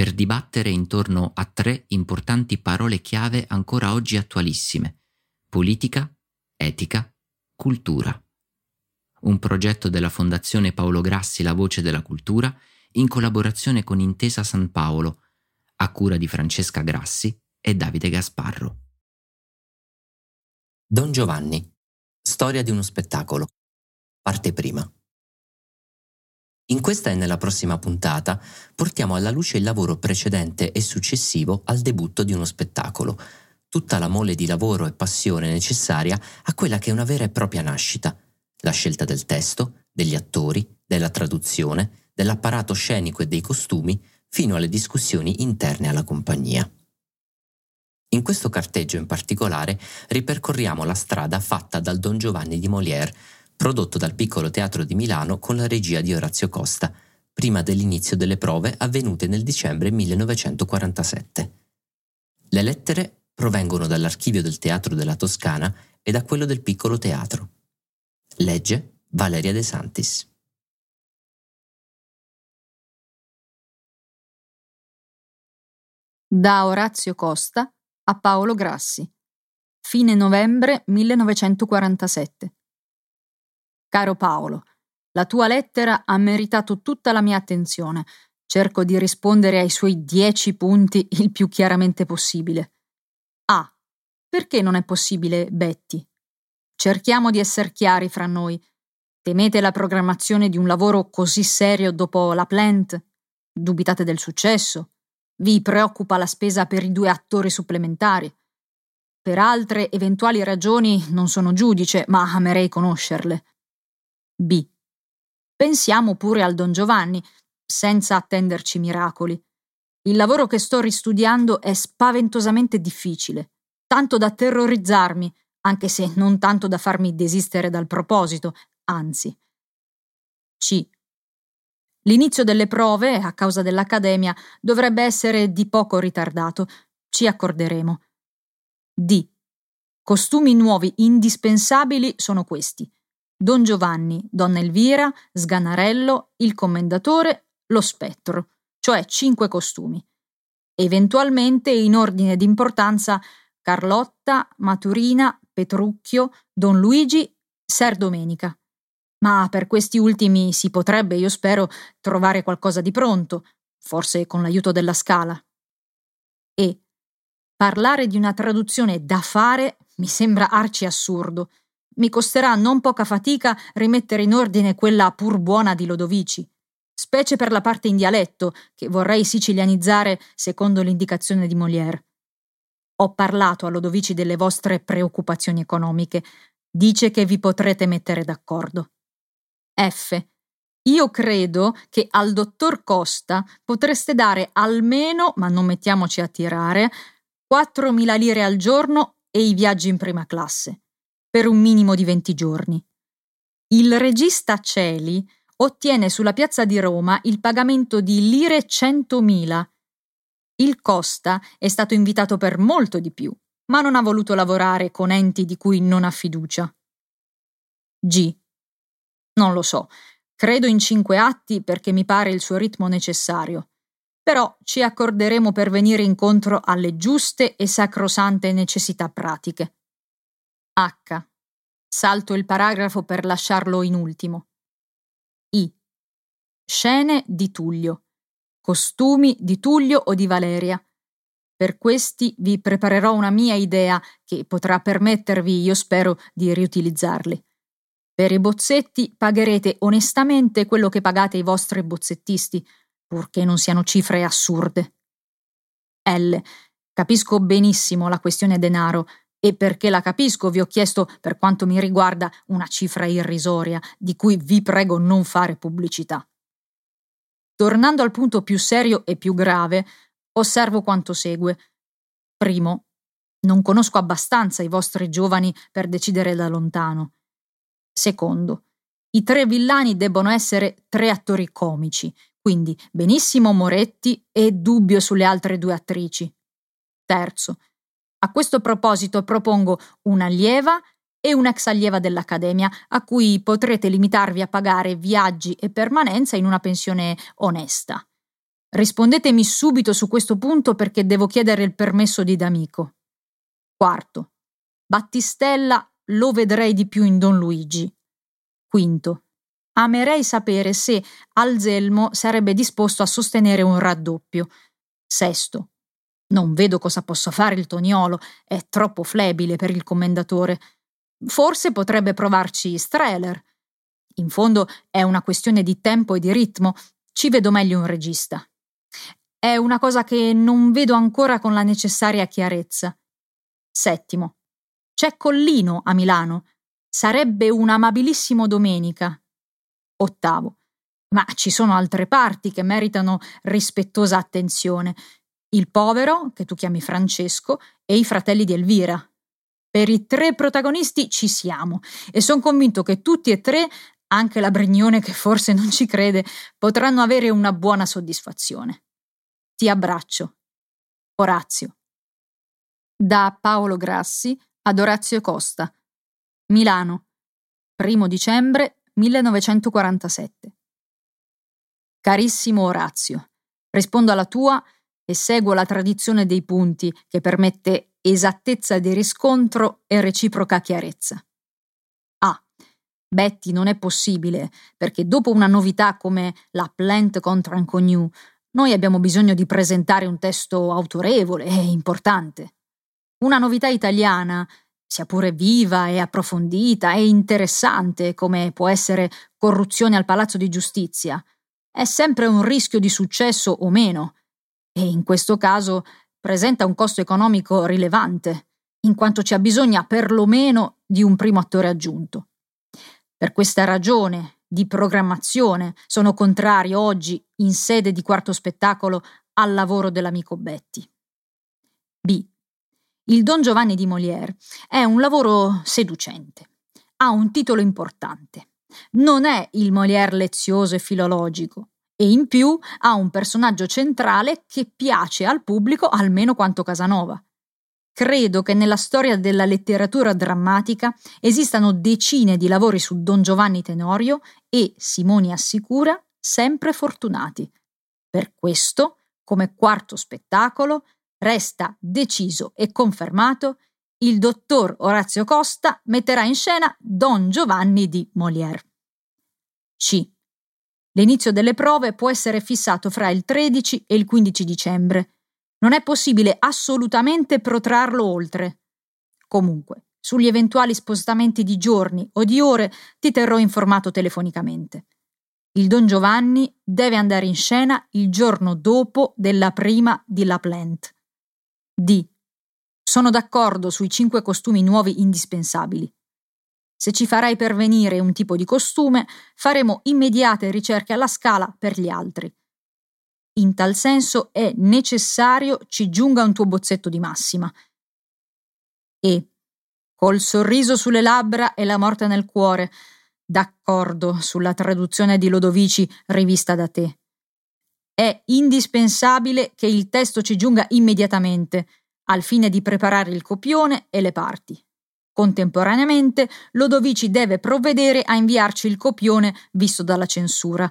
per dibattere intorno a tre importanti parole chiave ancora oggi attualissime. Politica, etica, cultura. Un progetto della Fondazione Paolo Grassi La Voce della Cultura in collaborazione con Intesa San Paolo, a cura di Francesca Grassi e Davide Gasparro. Don Giovanni. Storia di uno spettacolo. Parte prima. In questa e nella prossima puntata portiamo alla luce il lavoro precedente e successivo al debutto di uno spettacolo, tutta la mole di lavoro e passione necessaria a quella che è una vera e propria nascita, la scelta del testo, degli attori, della traduzione, dell'apparato scenico e dei costumi, fino alle discussioni interne alla compagnia. In questo carteggio in particolare ripercorriamo la strada fatta dal Don Giovanni di Molière prodotto dal Piccolo Teatro di Milano con la regia di Orazio Costa, prima dell'inizio delle prove avvenute nel dicembre 1947. Le lettere provengono dall'archivio del Teatro della Toscana e da quello del Piccolo Teatro. Legge Valeria De Santis. Da Orazio Costa a Paolo Grassi. Fine novembre 1947. Caro Paolo, la tua lettera ha meritato tutta la mia attenzione. Cerco di rispondere ai suoi dieci punti il più chiaramente possibile. A. Perché non è possibile Betty? Cerchiamo di essere chiari fra noi. Temete la programmazione di un lavoro così serio dopo la plant? Dubitate del successo? Vi preoccupa la spesa per i due attori supplementari? Per altre eventuali ragioni non sono giudice, ma amerei conoscerle. B. Pensiamo pure al Don Giovanni, senza attenderci miracoli. Il lavoro che sto ristudiando è spaventosamente difficile, tanto da terrorizzarmi, anche se non tanto da farmi desistere dal proposito, anzi. C. L'inizio delle prove, a causa dell'Accademia, dovrebbe essere di poco ritardato. Ci accorderemo. D. Costumi nuovi indispensabili sono questi. Don Giovanni, Donna Elvira, Sganarello, il commendatore, lo spettro, cioè cinque costumi. Eventualmente, in ordine di importanza, Carlotta, Maturina, Petrucchio, Don Luigi, Ser Domenica. Ma per questi ultimi si potrebbe, io spero, trovare qualcosa di pronto, forse con l'aiuto della scala. E parlare di una traduzione da fare mi sembra arci assurdo. Mi costerà non poca fatica rimettere in ordine quella pur buona di Lodovici, specie per la parte in dialetto, che vorrei sicilianizzare secondo l'indicazione di Molière. Ho parlato a Lodovici delle vostre preoccupazioni economiche. Dice che vi potrete mettere d'accordo. F. Io credo che al dottor Costa potreste dare almeno, ma non mettiamoci a tirare, 4.000 lire al giorno e i viaggi in prima classe per un minimo di 20 giorni. Il regista Celi ottiene sulla piazza di Roma il pagamento di lire 100.000. Il Costa è stato invitato per molto di più, ma non ha voluto lavorare con enti di cui non ha fiducia. G. Non lo so, credo in cinque atti perché mi pare il suo ritmo necessario. Però ci accorderemo per venire incontro alle giuste e sacrosante necessità pratiche. H. Salto il paragrafo per lasciarlo in ultimo. I. Scene di Tullio. Costumi di Tullio o di Valeria. Per questi vi preparerò una mia idea che potrà permettervi, io spero, di riutilizzarli. Per i bozzetti pagherete onestamente quello che pagate i vostri bozzettisti, purché non siano cifre assurde. L. Capisco benissimo la questione denaro e perché la capisco vi ho chiesto, per quanto mi riguarda, una cifra irrisoria, di cui vi prego non fare pubblicità. Tornando al punto più serio e più grave, osservo quanto segue. Primo, non conosco abbastanza i vostri giovani per decidere da lontano. Secondo, i tre villani debbono essere tre attori comici, quindi benissimo Moretti e dubbio sulle altre due attrici. Terzo, a questo proposito propongo un'allieva e un'ex allieva dell'Accademia a cui potrete limitarvi a pagare viaggi e permanenza in una pensione onesta. Rispondetemi subito su questo punto perché devo chiedere il permesso di D'Amico. Quarto. Battistella lo vedrei di più in Don Luigi. Quinto. Amerei sapere se Alzelmo sarebbe disposto a sostenere un raddoppio. Sesto. Non vedo cosa possa fare il Toniolo, è troppo flebile per il commendatore. Forse potrebbe provarci Streller. In fondo è una questione di tempo e di ritmo. Ci vedo meglio un regista. È una cosa che non vedo ancora con la necessaria chiarezza. Settimo. C'è Collino a Milano. Sarebbe un amabilissimo domenica. Ottavo. Ma ci sono altre parti che meritano rispettosa attenzione. Il povero, che tu chiami Francesco, e i fratelli di Elvira. Per i tre protagonisti ci siamo e sono convinto che tutti e tre, anche la Brignone che forse non ci crede, potranno avere una buona soddisfazione. Ti abbraccio. Orazio. Da Paolo Grassi ad Orazio Costa. Milano. 1 dicembre 1947. Carissimo Orazio, rispondo alla tua e seguo la tradizione dei punti che permette esattezza di riscontro e reciproca chiarezza. A. Betty non è possibile, perché dopo una novità come la Plant contre Inconnu noi abbiamo bisogno di presentare un testo autorevole e importante. Una novità italiana, sia pure viva e approfondita e interessante come può essere corruzione al Palazzo di Giustizia, è sempre un rischio di successo o meno, e in questo caso presenta un costo economico rilevante, in quanto ci abbisogna perlomeno di un primo attore aggiunto. Per questa ragione, di programmazione sono contrario oggi, in sede di quarto spettacolo, al lavoro dell'amico Betty. B. Il Don Giovanni di Molière è un lavoro seducente. Ha un titolo importante. Non è il Molière lezioso e filologico, e in più ha un personaggio centrale che piace al pubblico almeno quanto Casanova. Credo che nella storia della letteratura drammatica esistano decine di lavori su Don Giovanni Tenorio e, Simoni assicura, sempre fortunati. Per questo, come quarto spettacolo, resta deciso e confermato il dottor Orazio Costa metterà in scena Don Giovanni di Molière. C. L'inizio delle prove può essere fissato fra il 13 e il 15 dicembre non è possibile assolutamente protrarlo oltre. Comunque, sugli eventuali spostamenti di giorni o di ore ti terrò informato telefonicamente. Il Don Giovanni deve andare in scena il giorno dopo della prima di La Plant. D. Sono d'accordo sui cinque costumi nuovi indispensabili. Se ci farai pervenire un tipo di costume, faremo immediate ricerche alla scala per gli altri. In tal senso è necessario ci giunga un tuo bozzetto di massima. E, col sorriso sulle labbra e la morte nel cuore, d'accordo sulla traduzione di Lodovici rivista da te. È indispensabile che il testo ci giunga immediatamente, al fine di preparare il copione e le parti. Contemporaneamente, Lodovici deve provvedere a inviarci il copione visto dalla censura.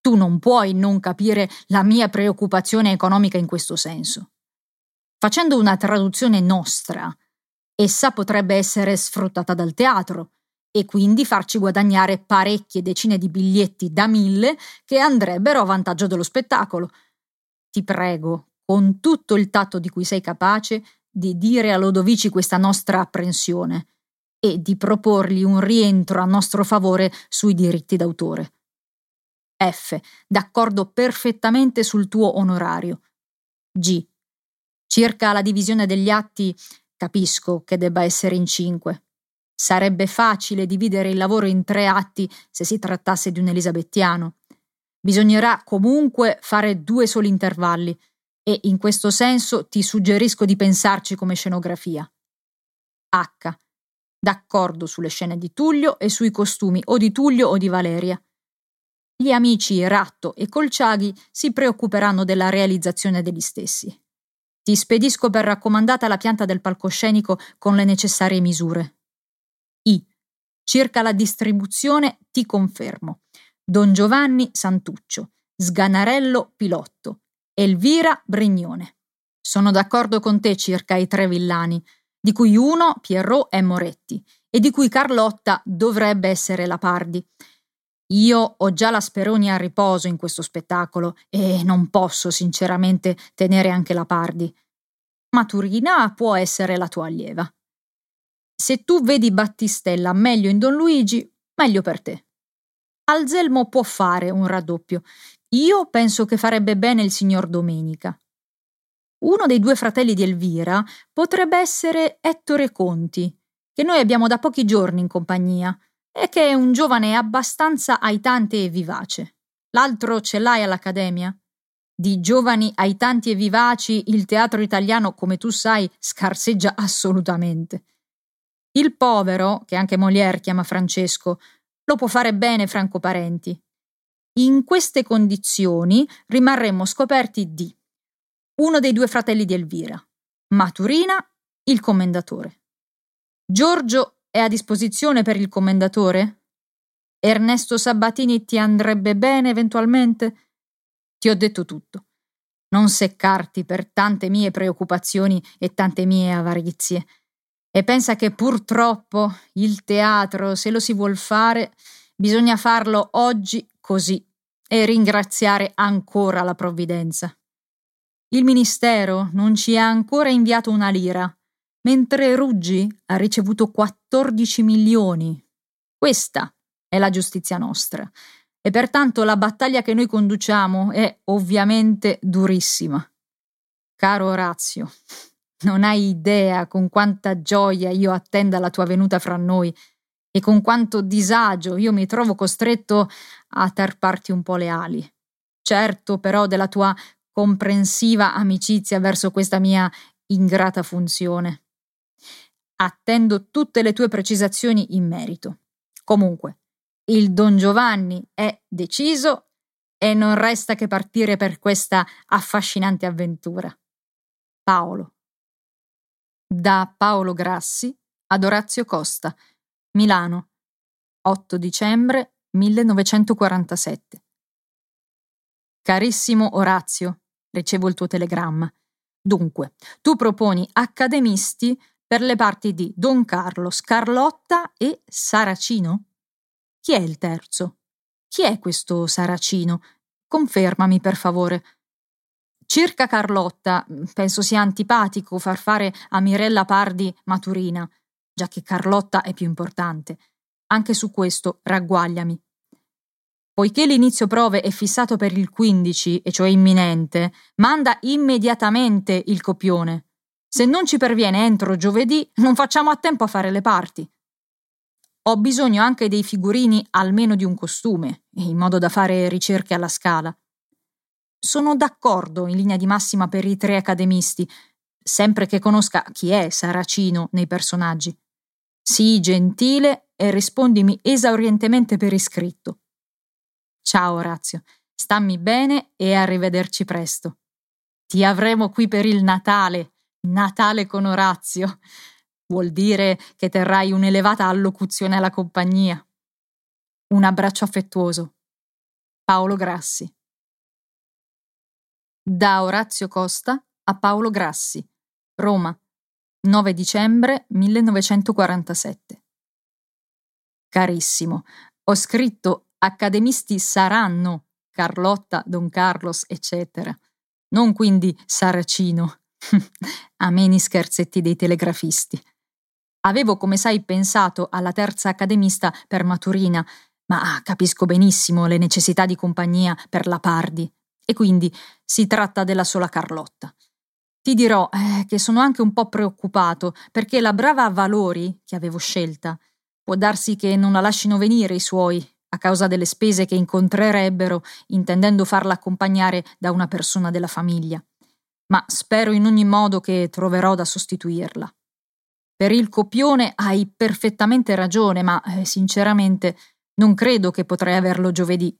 Tu non puoi non capire la mia preoccupazione economica in questo senso. Facendo una traduzione nostra, essa potrebbe essere sfruttata dal teatro e quindi farci guadagnare parecchie decine di biglietti da mille che andrebbero a vantaggio dello spettacolo. Ti prego, con tutto il tatto di cui sei capace, di dire a Lodovici questa nostra apprensione e di proporgli un rientro a nostro favore sui diritti d'autore. F. D'accordo perfettamente sul tuo onorario. G. Circa la divisione degli atti, capisco che debba essere in cinque. Sarebbe facile dividere il lavoro in tre atti se si trattasse di un elisabettiano. Bisognerà comunque fare due soli intervalli e in questo senso ti suggerisco di pensarci come scenografia. H. D'accordo sulle scene di Tullio e sui costumi o di Tullio o di Valeria. Gli amici Ratto e Colciaghi si preoccuperanno della realizzazione degli stessi. Ti spedisco per raccomandata la pianta del palcoscenico con le necessarie misure. I. Circa la distribuzione ti confermo. Don Giovanni Santuccio, Sganarello Pilotto, Elvira Brignone. Sono d'accordo con te circa i tre villani, di cui uno, Pierrot, è Moretti, e di cui Carlotta dovrebbe essere la Pardi. Io ho già la Speroni a riposo in questo spettacolo e non posso sinceramente tenere anche la Pardi. Maturina può essere la tua allieva. Se tu vedi Battistella meglio in Don Luigi, meglio per te. Alzelmo può fare un raddoppio. Io penso che farebbe bene il signor Domenica. Uno dei due fratelli di Elvira potrebbe essere Ettore Conti, che noi abbiamo da pochi giorni in compagnia e che è un giovane abbastanza aitante e vivace. L'altro ce l'hai all'Accademia? Di giovani aitanti e vivaci il teatro italiano, come tu sai, scarseggia assolutamente. Il povero, che anche Molière chiama Francesco, lo può fare bene Franco Parenti. In queste condizioni rimarremmo scoperti di uno dei due fratelli di Elvira, Maturina, il commendatore. Giorgio è a disposizione per il commendatore? Ernesto Sabatini ti andrebbe bene eventualmente? Ti ho detto tutto. Non seccarti per tante mie preoccupazioni e tante mie avarizie. E pensa che purtroppo il teatro, se lo si vuol fare, bisogna farlo oggi così e ringraziare ancora la provvidenza. Il ministero non ci ha ancora inviato una lira mentre Ruggi ha ricevuto 14 milioni. Questa è la giustizia nostra e pertanto la battaglia che noi conduciamo è ovviamente durissima. Caro Orazio, non hai idea con quanta gioia io attenda la tua venuta fra noi e con quanto disagio io mi trovo costretto a tarparti un po' le ali. Certo però della tua comprensiva amicizia verso questa mia ingrata funzione. Attendo tutte le tue precisazioni in merito. Comunque, il Don Giovanni è deciso e non resta che partire per questa affascinante avventura. Paolo. Da Paolo Grassi ad Orazio Costa, Milano, 8 dicembre 1947. Carissimo Orazio, ricevo il tuo telegramma. Dunque, tu proponi accademisti per le parti di Don Carlo, Scarlotta e Saracino? Chi è il terzo? Chi è questo Saracino? Confermami, per favore. Circa Carlotta, penso sia antipatico far fare a Mirella Pardi Maturina, già che Carlotta è più importante. Anche su questo ragguagliami. Poiché l'inizio prove è fissato per il 15, e cioè imminente, manda immediatamente il copione. Se non ci perviene entro giovedì, non facciamo a tempo a fare le parti. Ho bisogno anche dei figurini almeno di un costume, in modo da fare ricerche alla scala. Sono d'accordo in linea di massima per i tre accademisti, sempre che conosca chi è Saracino nei personaggi. Sii gentile e rispondimi esaurientemente per iscritto. Ciao Orazio, stammi bene e arrivederci presto. Ti avremo qui per il Natale Natale con Orazio. Vuol dire che terrai un'elevata allocuzione alla compagnia. Un abbraccio affettuoso. Paolo Grassi. Da Orazio Costa a Paolo Grassi, Roma, 9 dicembre 1947. Carissimo, ho scritto accademisti saranno Carlotta, Don Carlos, eccetera. non quindi saracino. Ameni scherzetti dei telegrafisti. Avevo, come sai, pensato alla terza accademista per Maturina, ma capisco benissimo le necessità di compagnia per la Pardi, e quindi si tratta della sola Carlotta. Ti dirò eh, che sono anche un po' preoccupato perché la brava Valori, che avevo scelta, può darsi che non la lascino venire i suoi a causa delle spese che incontrerebbero intendendo farla accompagnare da una persona della famiglia. Ma spero in ogni modo che troverò da sostituirla. Per il copione hai perfettamente ragione, ma eh, sinceramente non credo che potrei averlo giovedì.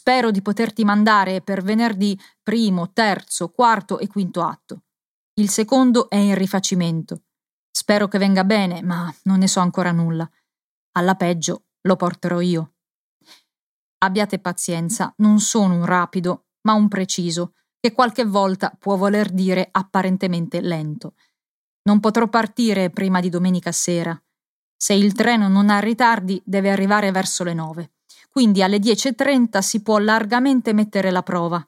Spero di poterti mandare per venerdì primo, terzo, quarto e quinto atto. Il secondo è in rifacimento. Spero che venga bene, ma non ne so ancora nulla. Alla peggio lo porterò io. Abbiate pazienza, non sono un rapido, ma un preciso, che qualche volta può voler dire apparentemente lento. Non potrò partire prima di domenica sera. Se il treno non ha ritardi, deve arrivare verso le nove. Quindi alle 10.30 si può largamente mettere la prova.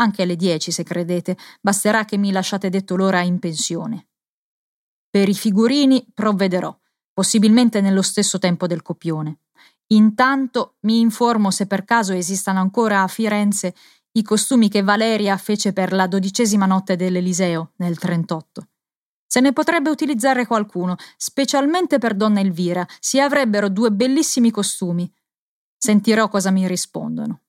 Anche alle 10, se credete, basterà che mi lasciate detto l'ora in pensione. Per i figurini provvederò, possibilmente nello stesso tempo del copione. Intanto mi informo se per caso esistano ancora a Firenze i costumi che Valeria fece per la dodicesima notte dell'Eliseo nel 38. Se ne potrebbe utilizzare qualcuno, specialmente per donna Elvira, si avrebbero due bellissimi costumi. Sentirò cosa mi rispondono.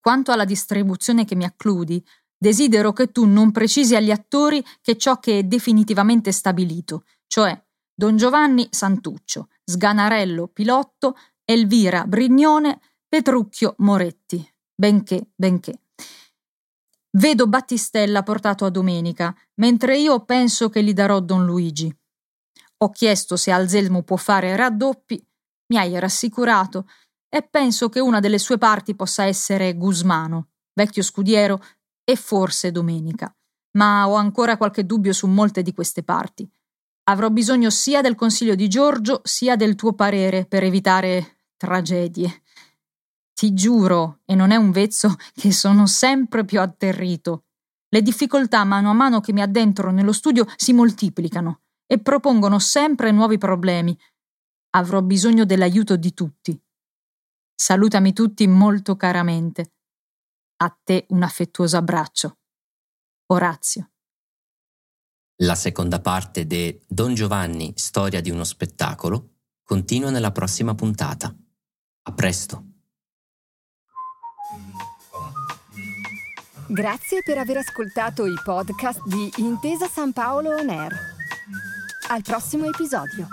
Quanto alla distribuzione che mi accludi, desidero che tu non precisi agli attori che ciò che è definitivamente stabilito, cioè Don Giovanni Santuccio, Sganarello Pilotto, Elvira Brignone, Petrucchio Moretti. Benché, benché. Vedo Battistella portato a domenica, mentre io penso che gli darò Don Luigi. Ho chiesto se Alzelmo può fare raddoppi, mi hai rassicurato e penso che una delle sue parti possa essere Gusmano, vecchio scudiero, e forse Domenica. Ma ho ancora qualche dubbio su molte di queste parti. Avrò bisogno sia del consiglio di Giorgio sia del tuo parere per evitare tragedie. Ti giuro, e non è un vezzo, che sono sempre più atterrito. Le difficoltà mano a mano che mi addentro nello studio si moltiplicano e propongono sempre nuovi problemi. Avrò bisogno dell'aiuto di tutti. Salutami tutti molto caramente. A te un affettuoso abbraccio. Orazio. La seconda parte de Don Giovanni, storia di uno spettacolo, continua nella prossima puntata. A presto. Grazie per aver ascoltato i podcast di Intesa San Paolo On Air. Al prossimo episodio.